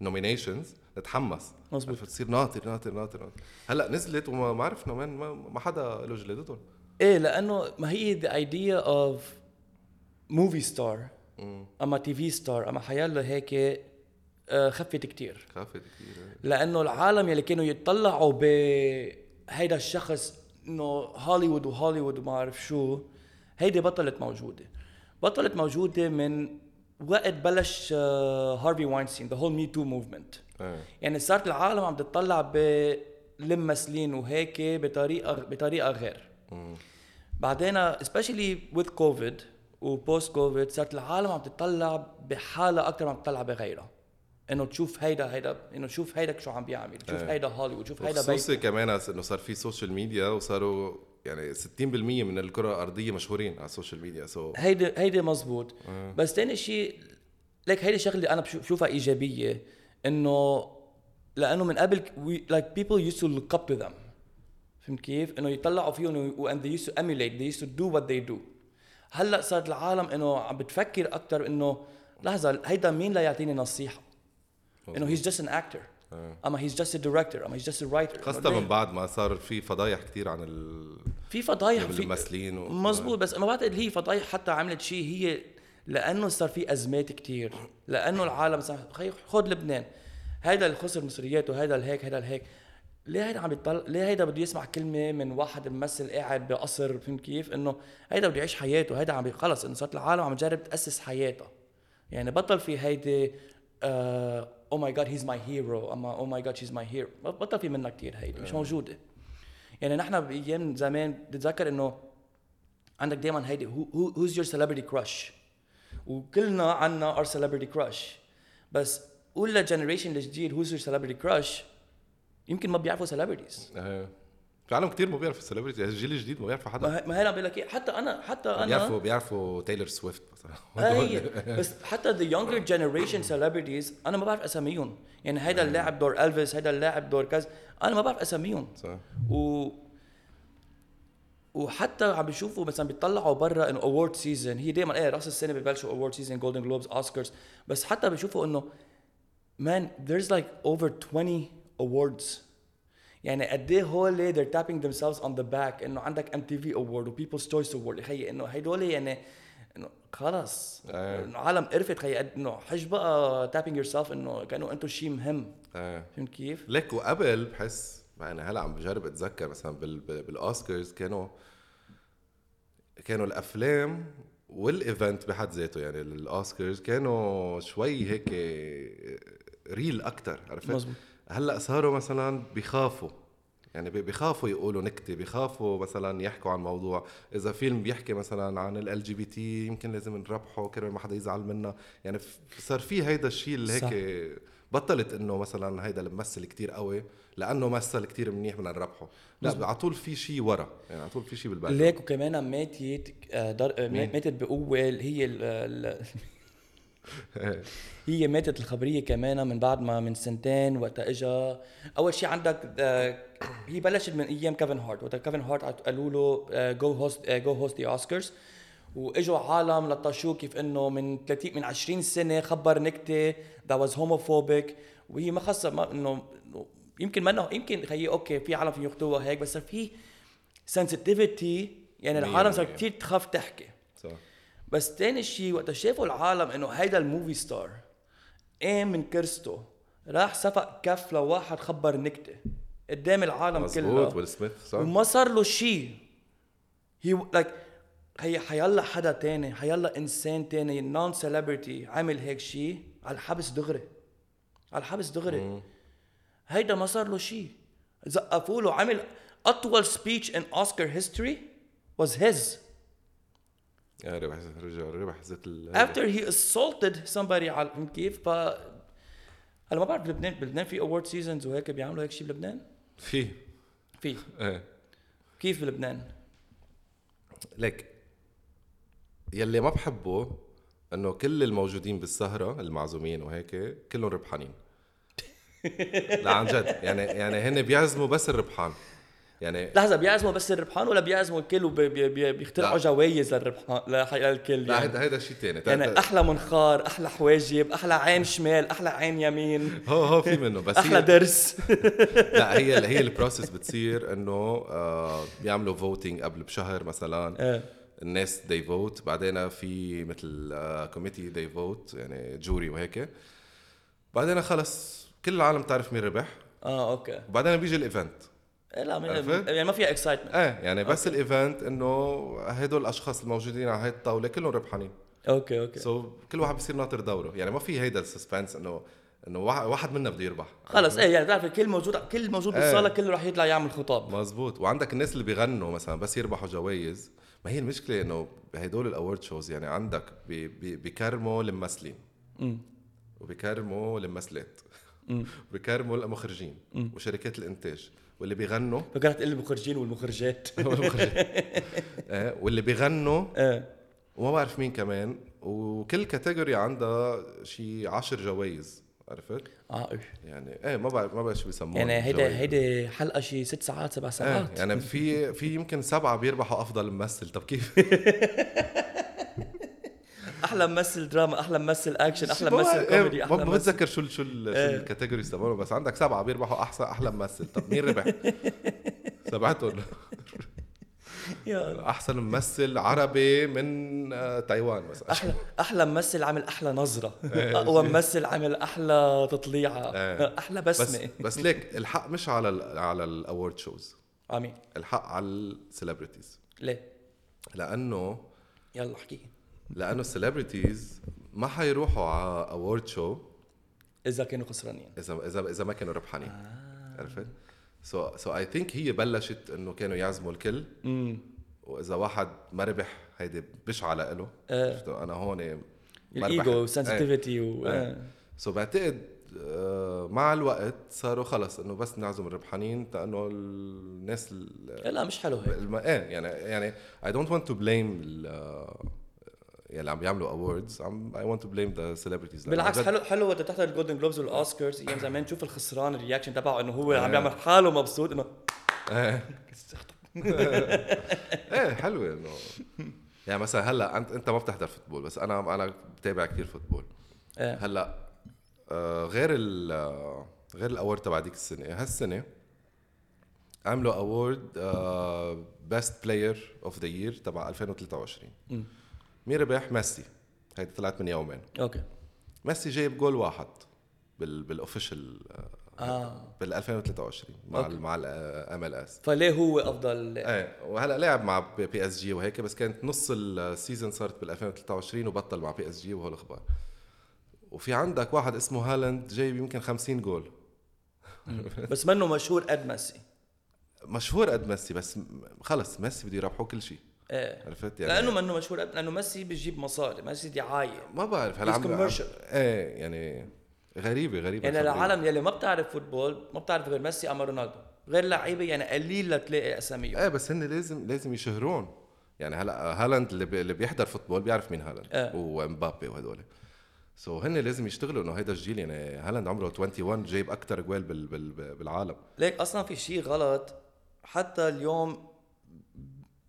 ال nominations نتحمس مزبوط. عرفت؟ تصير ناطر ناطر ناطر ناطر. هلأ نزلت وما ما عرفنا ما, حدا له جلدتهم إيه لأنه ما هي the idea of movie star أما TV star أما حيلا هيك آه، خفت كتير. خفت كثير لأنه العالم يلي كانوا يتطلعوا بهيدا الشخص إنه هوليوود وهوليوود وما اعرف شو هيدي بطلت موجودة. بطلت موجودة من وقت بلش آه، هارفي واينستين the whole Me Too movement يعني صارت العالم عم تطلع بالممثلين وهيك بطريقة بطريقة غير. بعدين especially with COVID و post COVID صارت العالم عم تطلع بحالها أكثر ما عم تطلع بغيرها. إنه تشوف هيدا هيدا إنه تشوف هيدا شو عم بيعمل تشوف إيه. هيدا هوليوود تشوف هيدا بيت خصوصي كمان إنه صار في social media وصاروا يعني 60% من الكرة الأرضية مشهورين على ال social media so هيدي هيدي مزبوط. بس تاني شيء لك هيدي شغلة أنا بشوف- بشوفها إيجابية إنه لأنه من قبل like people used to look up to them. فهمت كيف؟ إنه يطلعوا فيهم and they used to emulate they used to do what they do. هلأ صارت العالم إنه عم بتفكر أكثر إنه لحظة هيدا مين لا يعطيني نصيحة؟ إنه he's just an actor. أما he's just director أما he's just writer خاصة من بعد ما صار في فضايح كتير عن ال... في فضايح في الممثلين و... مزبوط بس ما بعتقد هي فضايح حتى عملت شيء هي لأنه صار في أزمات كتير لأنه العالم خي خذ لبنان. هيدا اللي خسر مصرياته هيدا الهيك هيدا الهيك ليه هيدا عم يطلع ليه هيدا بده يسمع كلمة من واحد ممثل قاعد بقصر فهمت كيف؟ إنه هيدا بده يعيش حياته هيدا عم خلص إنه صارت العالم عم تجرب تأسس حياتها. يعني بطل في هيدي oh my God he's my hero اما oh my God she's my hero بطل في منها كثير هيدي؟ مش موجودة. يعني نحن بايام زمان بتتذكر إنه عندك دائما هيدي who's your celebrity crush وكلنا عنا our celebrity crush بس قول لل generation الجديد هوز يور سيلبرتي كراش يمكن ما بيعرفوا celebrities في عالم كثير ما بيعرف ال celebrity الجيل الجديد ما بيعرف حدا. ما هلا بقول لك إيه، حتى أنا حتى أنا بيعرفوا بيعرفوا تايلور سويفت مثلا. بس حتى the younger generation celebrities أنا ما بعرف أساميهم. يعني هيدا اللاعب دور ال face هيدا اللاعب دور كذا. أنا ما بعرف أساميهم. صح. و وحتى عم بيشوفوا مثلا بيطلعوا برا إنه award season هي دائما إيه رأس السنة ببلشوا award season Golden Globes Oscars بس حتى بيشوفوا إنه مان there's like over 20 awards يعني قد إيه هول they're tapping themselves on the back إنه عندك MTV award و People's Choice award يا خيي إنه هدول يعني إنه خلص آه. إنه عالم قرفت خيي قد- إنه حج بقى tapping yourself إنه كانوا أنتم شيء مهم آه. فهمت كيف؟ ليك وقبل بحس ما أنا هلأ عم بجرب أتذكر مثلا بال... بال- بالأوسكارز كانوا كانوا الأفلام وال event بحد ذاته يعني الأوسكارز كانوا شوي هيك real أكثر عرفت؟ مزبوط. هلأ صاروا مثلا بيخافوا يعني بيخافوا يقولوا نكتة بيخافوا مثلا يحكوا عن موضوع إذا فيلم بيحكي مثلا عن LGBT يمكن لازم نربحه كرمال ما حدا يزعل منا يعني صار في هيدا الشيء اللي. هيك بطلت إنه مثلا هيدا الممثل كتير قوي لأنه مثل كتير منيح بدنا نربحه لا على طول في شيء ورا يعني على طول في شيء بالبال ليك وكمان ماتت آه، در... آه،؟ ماتت بقوة هي. هي ماتت الخبرية كمان من بعد ما من سنتين وقتها اجى أول شيء عندك آه، هي بلشت من أيام كيفن هارت. وقتها كيفن هارت قالوا له go host go host the Oscars وإجوا عالم لطشوه كيف إنه من 30 من 20 سنة خبر نكتة that was homophobic. وهي ما خاصة ما إنه يمكن منه يمكن خيي okay في عالم في يخطوها هيك بس في sensitivity يعني العالم صار. كثير تخاف تحكي. بس تاني شيء وقت شافوا العالم إنه هيدا ال movie star قام من كرسته راح صفق كف لواحد خبر نكتة قدام العالم مزبوط كله. Will سميث صح. وما صار له شيء هي like هي حيلا حدا تاني حيلا إنسان تاني non-celebrity عمل هيك شيء على الحبس دغري. على الحبس دغري. هيدا ما صار له شيء زقفوا له عمل أطول speech in Oscar history his. يا ربح رجع ربح ال after he assaulted somebody على فهمت كيف؟ ف هلا ما بعرف بلبنان بلبنان في award seasons وهيك بيعملوا هيك شيء بلبنان؟ في في إيه كيف بلبنان؟ ليك يلي ما بحبه إنه كل الموجودين بالسهرة المعزومين وهيك كلهم ربحانين لا عن جد يعني يعني هن بيعزموا بس الربحان يعني لحظة بيعزموا بس الربحان ولا بيعزموا الكل وبيخترعوا. جوائز للربحان للكل يعني, هيدا هيدا شيء ثاني يعني أحلى منخار أحلى حواجب أحلى عين شمال أحلى عين يمين. هو هو في منه بس أحلى درس لا هي هي ال process بتصير إنه آه بيعملوا voting قبل بشهر مثلا. إيه. الناس the vote بعدين في مثل comité de vote يعني جوري وهيك. بعدين خلص كل العالم تعرف مين ربح. آه okay. وبعدين بيجي ال event إيه لا من- عرفت؟ يعني ما فيها excitement إيه يعني بس ال event إنه هدول الأشخاص الموجودين على هاي الطاولة كلهم ربحانين. okay okay. so so, كل واحد بصير ناطر دوره. يعني ما في هيدا ال suspense انه إنه واحد منا بده يربح. خلص إيه يعني بتعرف الكل موجود كل موجود إيه. بالصالة كله رح يطلع يعمل خطاب. مزبوط. وعندك الناس اللي بيغنوا مثلا بس يربحوا جوائز. ما هي المشكلة إنه بهدول ال award shows يعني عندك بي بي بيكرموا الممثلين. وبيكرموا الممثلات. وبيكرموا المخرجين. وشركات الإنتاج. واللي بيغنوا. فكرت تقول المخرجين والمخرجات. والمخرجين آه، واللي بيغنوا. إيه وما بعرف مين كمان. وكل category عندها شي عشر جوائز. عرفت؟ آه إيه. يعني إيه ما بعرف ما بعرف شو بيسموها يعني هيدا. هيدي حلقة شي ست ساعات سبع إيه ساعات. يعني في في يمكن سبعة بيربحوا أفضل ممثل. طب كيف؟ أحلى ممثل دراما أحلى ممثل اكشن أحلى ممثل كوميدي إيه، أحلى ما بتذكر شو شو ال- شو. ال categories تبعهم بس عندك سبعة بيربحوا أحسن أحلى ممثل. طب مين ربح؟ سبعتهم. أحسن ممثل عربي من آه، تايوان مثلا. أحلى أحلى ممثل عمل أحلى نظرة. إيه. أقوى ممثل عمل أحلى تطليعة. إيه. أحلى بس بسمه بس ليك الحق مش على ال على ال award shows آمين. الحق على ال celebrities ليه؟ لأنه يلا احكي. لأنه ال celebrities ما حيروحوا على award show إذا كانوا خسرانين اذا اذا إذا ما كانوا ربحانين عرفت؟ so so I think هي بلشت إنه كانوا يعزموا الكل امم وإذا واحد ما ربح هيدي بشعه إيه. عرفتوا؟ أنا هون ال ego. وال sensitivity و. so بعتقد آه، مع الوقت صاروا خلص إنه بس نعزم الربحانين لأنه الناس ال- لا مش حلو هيك الم... إيه يعني يعني I don't want to blame يعني اللي عم بيعملوا awards عم I want to blame the celebrities بالعكس حلو حلو وقت تحضر ال Golden Globes وال Oscars أيام زمان تشوف الخسران ال reaction تبعه إنه هو عم إيه. بيعمل حاله مبسوط إنه إيه حلوة إنه يعني مثلا هلأ انت أنت ما بتحضر football بس أنا أنا بتابع كثير football إيه. هلأ آه، غير ال آه، غير ال award تبع ديك السنة هالسنة عملوا award best player of the year تبع 2023 مم. مين ربح؟ ميسي. هيدي طلعت من يومين. okay. ميسي جايب جول واحد بال بال official آه بال 2023 مع okay. مع ال MLS فليه هو أفضل؟ إيه وهلأ لعب مع PSG وهيك بس كانت نص ال season صارت بال 2023 وبطل مع PSG وهول الأخبار. وفي عندك واحد اسمه هالاند جايب يمكن 50 جول. بس منه مشهور قد ميسي. مشهور قد ميسي بس خلص ميسي بده يربحوا كل شيء. إيه. عرفت؟ يعني لأنه منه مشهور لأنه ميسي بيجيب مصاري ميسي دعايه ما بعرف هلا عم. إيه يعني غريبة غريبة يعني. العالم يلي ما بتعرف football ما بتعرف غير ميسي أما رونالدو. غير لعيبة يعني قليل لتلاقي أساميهم. إيه بس هن لازم لازم يشهروهن. يعني هلا هالاند اللي, بي اللي بيحضر football بيعرف مين هالاند. إيه. ومبابي وهدول. so هن لازم يشتغلوا إنه هيدا الجيل يعني هالاند عمره 21 جايب أكثر جوال بال بال بالعالم. ليك أصلا في شيء غلط. حتى اليوم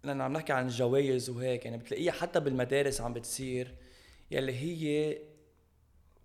لأن عم نحكي عن الجوائز وهيك يعني بتلاقيها حتى بالمدارس عم بتصير يلي هي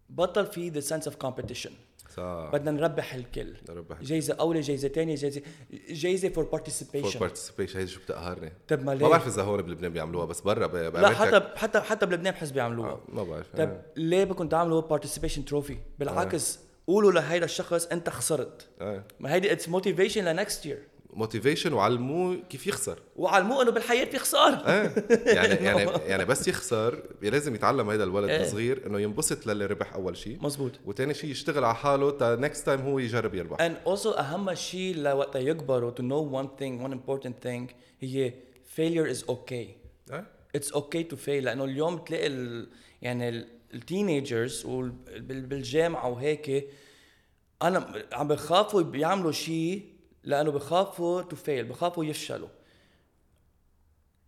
بطل في the sense of competition صح. بدنا نربح الكل. نربح جايزة أولى جايزة ثانية جايزة جايزة for for participation participation هيدي شو بتقهرني. طب ما ما ليه؟ بعرف إذا هون بلبنان بيعملوها بس برا لا حتى حتى حتى بلبنان بحس بيعملوها. آه، ما بعرف طب إيه. ليه بدكم تعملوا participation trophy بالعكس قولوا لهيدا الشخص أنت خسرت. إيه ما هيدي it's motivation ل next year motivation وعلموه كيف يخسر. وعلموه إنه بالحياة في خسارة. إيه يعني يعني يعني بس يخسر لازم يتعلم هيدا الولد إيه. الصغير إنه ينبسط للي ربح أول شيء مزبوط وتاني شيء يشتغل على حاله تا next time هو يجرب يربح. And also أهم شيء لوقت يكبروا to know one thing one important thing هي failure is okay. it's okay to fail لأنه اليوم بتلاقي ال يعني التينيجرز بالجامعة وهيك أنا عم بخافوا بيعملوا شيء لأنه بخافوا to fail بخافوا يفشلوا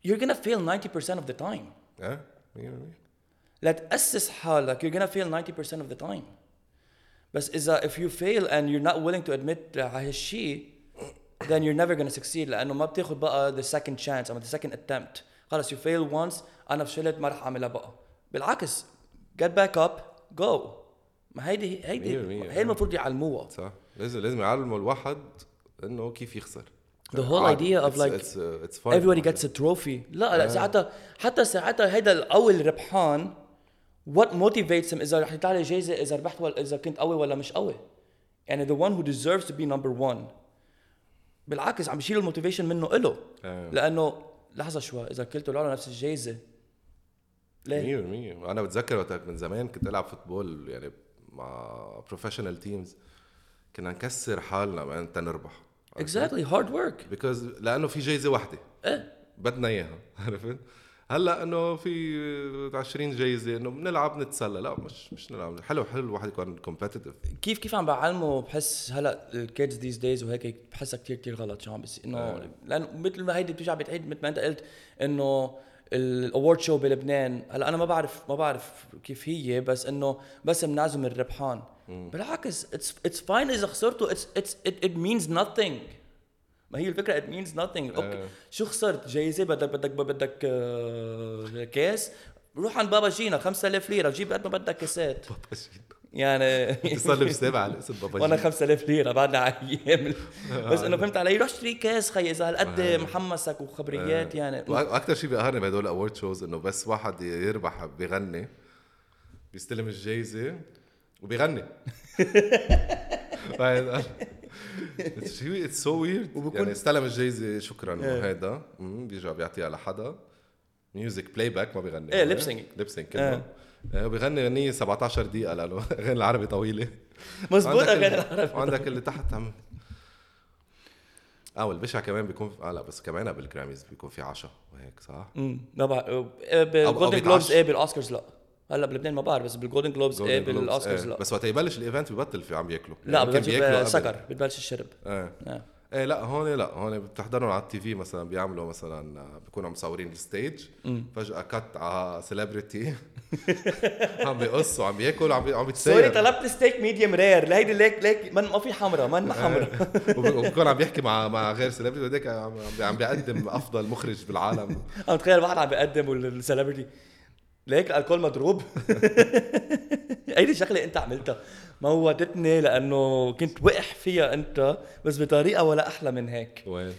you're gonna fail 90% of the time إيه مية بالمية. لا تأسس حالك you're gonna fail 90% of the time بس إذا if you fail and you're not willing to admit على هالشيء then you're never gonna succeed لأنه ما بتاخد بقى the second chance أو the second attempt خلص you fail once أنا فشلت ما رح أعملها بقى بالعكس get back up go ما هيدي هيدي. هي المفروض يعلموها صح لازم لازم يعلموا الواحد إنه كيف يخسر. The whole idea of It's- like it's, uh, it's fun. everybody gets a trophy. لا لا ساعتها حتى ساعتها هيدا القوي الربحان what motivates him إذا رح يطلع لي جايزة إذا ربحت ولا إذا كنت قوي ولا مش قوي. يعني the one who deserves to be number one. بالعكس عم بيشيل ال motivation منه إله. آه. لأنه لحظة شوي إذا كلكن إلكن نفس الجايزة. ليه؟ 100% وأنا بتذكر وقت من زمان كنت ألعب football يعني مع professional teams كنا نكسر حالنا تنربح. Exactly hard work. because لأنه في جايزة واحدة. إيه. بدنا إياها عرفت؟ هلأ إنه في 20 جايزة إنه بنلعب نتسلى. لا مش مش نلعب. حلو حلو الواحد يكون competitive كيف كيف عم بعلمه؟ بحس هلأ ال kids these days وهيك بحسها كثير كثير غلط شو عم بيصير؟ إنه لأنه مثل ما هيدي بترجع بتعيد مثل ما أنت قلت إنه ال award show بلبنان. هلا أنا ما بعرف ما بعرف كيف هي بس إنه بس بنعزم الربحان. بالعكس it's it's fine إذا خسرتوا. it's it's it means nothing. ما هي الفكرة؟ it means nothing. okay. آه. شو خسرت؟ جايزة بدك بدك بدك آه، كاس. روح عند بابا جينا 5000 ليرة. وجيب قد ما بدك كاسات. يعني تصلي سابع على اسم بابا وأنا جي. 5000 ليرة بعدنا على أيام. بس إنه فهمت علي روح اشتري كاس خي إذا هالقد محمسك وخبريات يعني. وأكثر شيء بيقهرني بهدول ال award shows إنه بس واحد يربح بيغني بيستلم الجايزة وبيغني. شيء it's so weird يعني استلم الجايزة شكرا انه. هيدا مم، بيرجع بيعطيها لحدا. music playback ما بيغني. syncing. lip sync إيه. كله بيغني غنية 17 دقيقة لأنه أغاني العربي طويلة مزبوط ال- العربي وعندك اللي تحت عم آه والبشع كمان بيكون آه لا بس كمان بال Grammys بيكون في عشاء وهيك صح؟ امم ما بعرف بال Golden. Globes إيه بالأوسكارز لا هلا بلبنان ما بعرف بس بال Golden Globes إيه بالأوسكارز إيه. لا بس وقت يبلش ال event ببطل في عم بياكلوا لا يمكن ببلش. سكر بتبلش الشرب إيه آه. إيه لا هون لا. هون بتحضرهم على ال TV مثلا بيعملوا مثلا آه، بيكونوا مصورين ال stage. فجأة cut على celebrity عم بيقص وعم بياكل وعم عم sorry بيتصير طلبت steak medium rare لهيدي ليك ليك من ما في حمرا من حمرا وب- وبكون عم بيحكي مع مع غير celebrity وهديك عم بيقدم أفضل مخرج بالعالم. عم تخيل واحد عم بيقدم وال celebrity ليك الكول مضروب هيدي شغلة أنت عملتها موتتني لأنه كنت وقح فيها أنت بس بطريقة ولا أحلى من هيك وين؟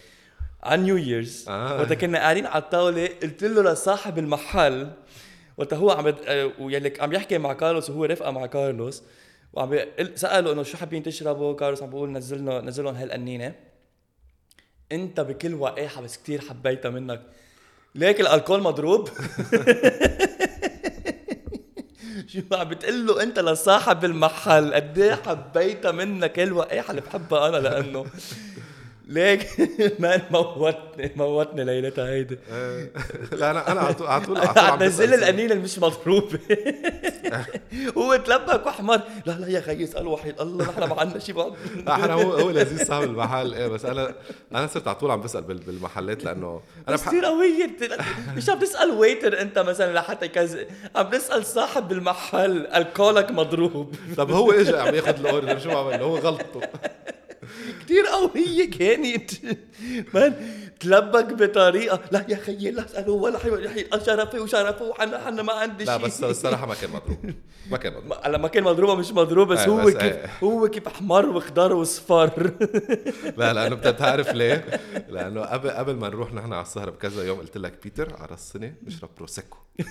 على نيو ييرز آه. وقت كنا قاعدين على الطاولة قلت له لصاحب المحل وقت هو عم. آه، ويلك عم يحكي مع كارلوس وهو رفقه مع كارلوس وعم. سأله إنه شو حابين تشربوا كارلوس عم بيقول نزلنا نزلهم هالقنينة أنت بكل وقاحة بس كتير حبيتها منك ليك الألكول مضروب شو عم بتقول له أنت لصاحب المحل؟ قد إيه حبيتها منك؟ الوقاحه اللي بحبها أنا لأنه. ليك؟ مان موتني موتني ليلتها هيدي. لا أنا أنا على طول على طول عم نزل القنينه مش مضروبه هو تلبك وأحمر. لا لا يا خيي اسال وحيد الله. نحن ما عندنا شيء بعد. لا أنا هو هو لذيذ صاحب المحل. إيه بس أنا أنا صرت على طول عم بسأل بال- بالمحلات لأنه أنا بح... كثير قوية انت مش عم تسأل ويتر أنت مثلا لحتى يكذب عم تسأل صاحب المحل. الكولك مضروب. طب هو اجى عم ياخذ الأوردر شو عمل؟ هو غلطه. كثير قوية كانت. مان تلبك بطريقة لا يا خيي لا أسأله ولا حي حي شرفي وشرفه وحنا حنا ما عندي شيء لا بس الصراحة ما كان مضروب. ما كان مضروب. ما- لما كان مضروبة مش مضروب بس إيه هو بس كيف إيه. هو كيف أحمر واخضر واصفر لا لأنه بتعرف ليه؟ لأنه قبل قبل ما نروح نحن على السهرة بكذا يوم قلت لك بيتر على السنة نشرب بروسيكو.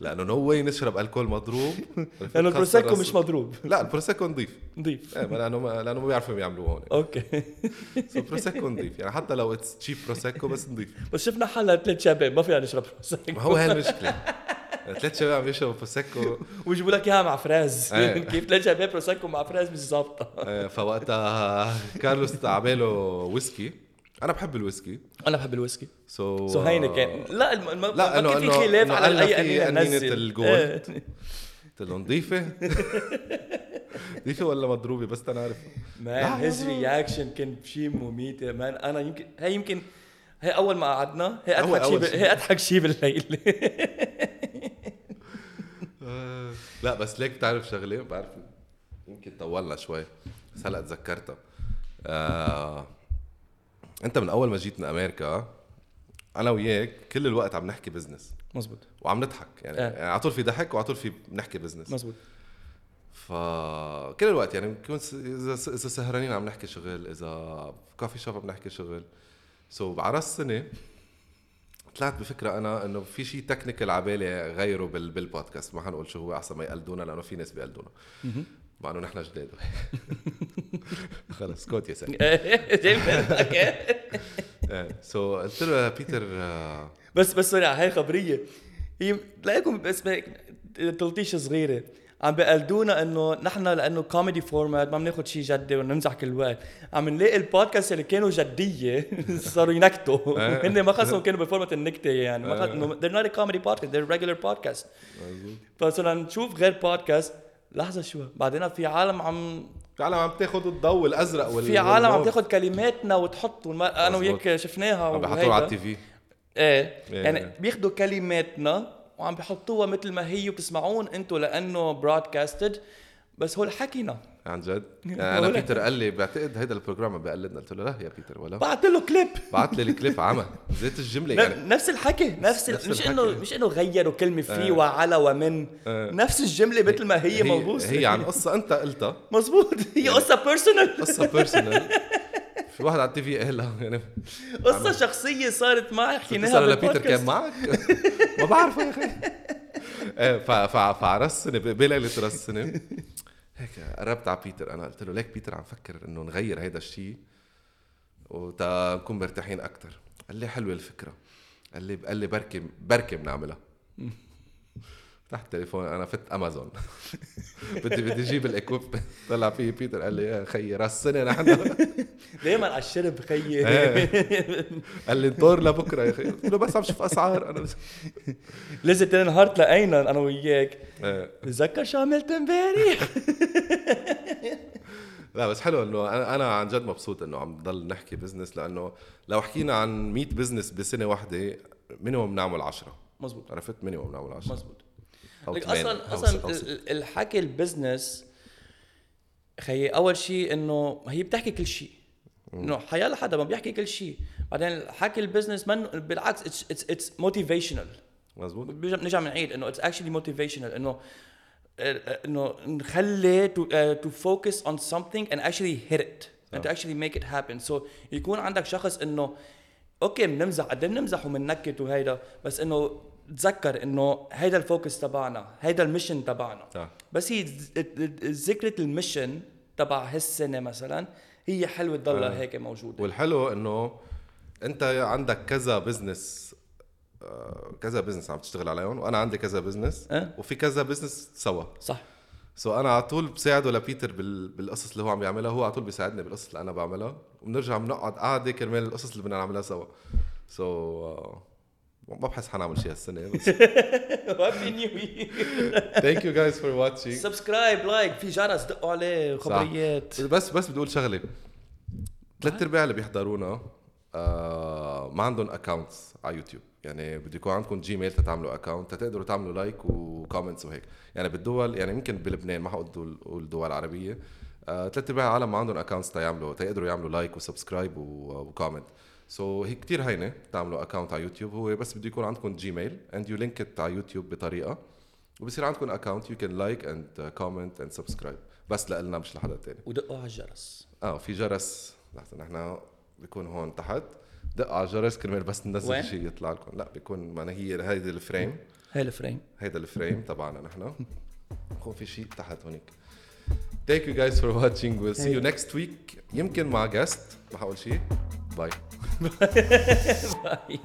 لأنه نو واي نشرب ألكول مضروب. لأنه البروسيكو مش مضروب. لا البروسيكو نظيف نضيف. إيه لأنه ما لأنه ما بيعرفوا يعملوه هون. okay. so prosecco نظيف يعني حتى لو it's cheap prosecco بس نظيف بس شفنا حالنا ثلاث شباب ما فينا نشرب prosecco. ما هو هي المشكلة. ثلاث شباب عم يشربوا prosecco. ويجيبوا لك إياها مع فريز. إيه. كيف ثلاث شباب prosecco مع فريز مش ظابطة؟ آه، فوقتها كارلوس عمله ويسكي أنا بحب الويسكي. أنا بحب الويسكي. so so هيني كان لا الم... لا، ما كان في خلاف على أي قنينة ننزل ال Gold. قلت له نظيفه نظيفه ولا مضروبة؟ بس تنعرف man his. reaction كان شيء مميت man أنا يمكن هي يمكن هي أول ما قعدنا هي أضحك شيء ب... هي أضحك شيء بالليل. لا بس ليك بتعرف شغلة؟ بعرف. يمكن طولنا شوي. بس هلا تذكرتها. آه، انت من اول ما جيت من أمريكا أنا وياك كل الوقت عم نحكي business مزبوط وعم نضحك. يعني, آه. يعني على طول في ضحك وعلى طول في بنحكي business مزبوط فكل الوقت يعني س- إذا إذا سهرانين عم نحكي شغل إذا coffee shop عم نحكي شغل. so, براس السنة طلعت بفكرة أنا إنه في شيء technical على بالي غيره بال بالبودكاست ما حنقول شو هو أحسن ما يقلدونا لأنه في ناس بيقلدونا. مع إنه نحن جداد. خلص كوت يا سيدي بالك. سو قلت له بيتر آه، بس بس sorry هاي خبرية. هي تلاقيكم بس تلطيشة صغيرة. عم بيقلدونا إنه نحن لأنه comedy format ما بناخذ شيء جدي ونمزح كل وقت. عم نلاقي البودكاست اللي كانوا جدية صاروا ينكتوا. آه. هن ما خصهم كانوا ب format النكتة يعني. ما خص... إنه they're not a comedy podcast they're regular podcast. فصرنا نشوف غير بودكاست لحظة شو بعدين في عالم عم في عالم عم تاخذ الضوء الأزرق وال في عالم عم. تاخذ كلماتنا وتحط والما... أنا. وياك شفناها عم بحطوها. على ال TV إيه إيه. يعني بياخذوا كلماتنا وعم بيحطوها مثل ما هي وبتسمعون أنتم لأنه broadcasted بس هو حكينا عن جد. يعني أنا بيتر قال لي بعتقد هيدا ال program بيقلدنا. قلت له لا يا بيتر ولا. بعت له كليب. بعت لي الكليب عمى. زيت الجملة يعني. نفس الحكي نفس, نفس مش. انه مش إنه غيروا كلمه في وعلى ومن. نفس الجملة مثل ما هي ملبوسه هي عن قصة أنت قلتها. مظبوط. هي قصة personal قصة personal في واحد على ال TV قالها يعني. قصة شخصية صارت معي حكيناها لبيتر كان معك؟ ما بعرف يا أخي. إيه ف- ف- فعراس السنة بليله راس السنة قربت على بيتر. أنا قلت له ليك بيتر عم فكر إنه نغير هيدا الشيء وتا نكون مرتاحين أكثر قال لي حلوة الفكرة. قال لي قال لي بركي بركي بنعملها. فتحت التليفون أنا فت امازون بدي بدي أجيب ال equip طلع فيه بيتر قال لي يا خيي راس السنة نحن دائما على الشرب خيي؟ قال لي انطر لبكرة يا أخي قلت له بس عم شوف أسعار. أنا بس لزت نهار تلاقينا أنا وياك. إيه. تتذكر شو عملت امبارح؟ لا بس حلو إنه أنا أنا عن جد مبسوط إنه عم نضل نحكي business لأنه لو حكينا عن 100 business بسنة واحدة minimum نعمل 10 مزبوط عرفت؟ minimum نعمل 10 مزبوط لك أصلا أو أصلا الحكي ال business خيي أول شيء إنه هي بتحكي كل شيء. إنه حيلا حدا ما بيحكي كل شيء. بعدين حكي ال business من بالعكس it's it's motivational مزبوط بنرجع بنعيد إنه it's actually motivational إنه إنه نخلي to, to focus on something and actually hit it. and to actually make it happen. So يكون عندك شخص إنه okay بنمزح قد بنمزح وبننكت وهيدا بس إنه تذكر إنه هيدا ال focus تبعنا هيدا ال mission تبعنا آه. بس هي ذكرة ال mission تبع هالسنة مثلا هي حلوة تضلها آه. هيك موجودة والحلو إنه أنت عندك كذا business آه، كذا business عم تشتغل عليهم وأنا عندي كذا business أه؟ وفي كذا بزنس سوا صح so أنا على طول بساعده لبيتر بال... بالقصص اللي هو عم يعملها هو على طول بيساعدني بالقصص اللي أنا بعملها وبنرجع بنقعد قعده كرمال القصص اللي بدنا نعملها سوا so, ما بحس حنعمل شيء هالسنة بس. happy new thank you guys for watching subscribe like في جرس دقوا عليه خبريات. بس بس بدي أقول شغلة. ثلاث أرباع اللي بيحضرونا آه ما عندهم accounts على يوتيوب. يعني بده يكون عندكم Gmail تتعملوا account تقدروا تعملوا like و comments وهيك. يعني بالدول يعني يمكن بلبنان ما حقول دول- عربية. آه ثلاث أرباع العالم ما عندهم accounts تيعملوا تيقدروا يعملوا like و subscribe و comment so, هي كتير هينة تعملوا account على يوتيوب هو بس بده يكون عندكم Gmail and you link على يوتيوب بطريقة وبصير عندكم account you can like and comment and subscribe بس لنا مش لحدا تاني. ودقوا على الجرس. آه في جرس. لحظة نحن بيكون هون تحت. دق على الجرس كرمال بس ننزل؟ شيء يطلع لكم. لا بيكون معنا هي هيدي ال frame هاي ال frame هيدا ال frame تبعنا نحن. هون في شيء تحت هونيك. Thank you guys for watching. We'll see you next week. يمكن مع guest ما حقول شيء. باي. باي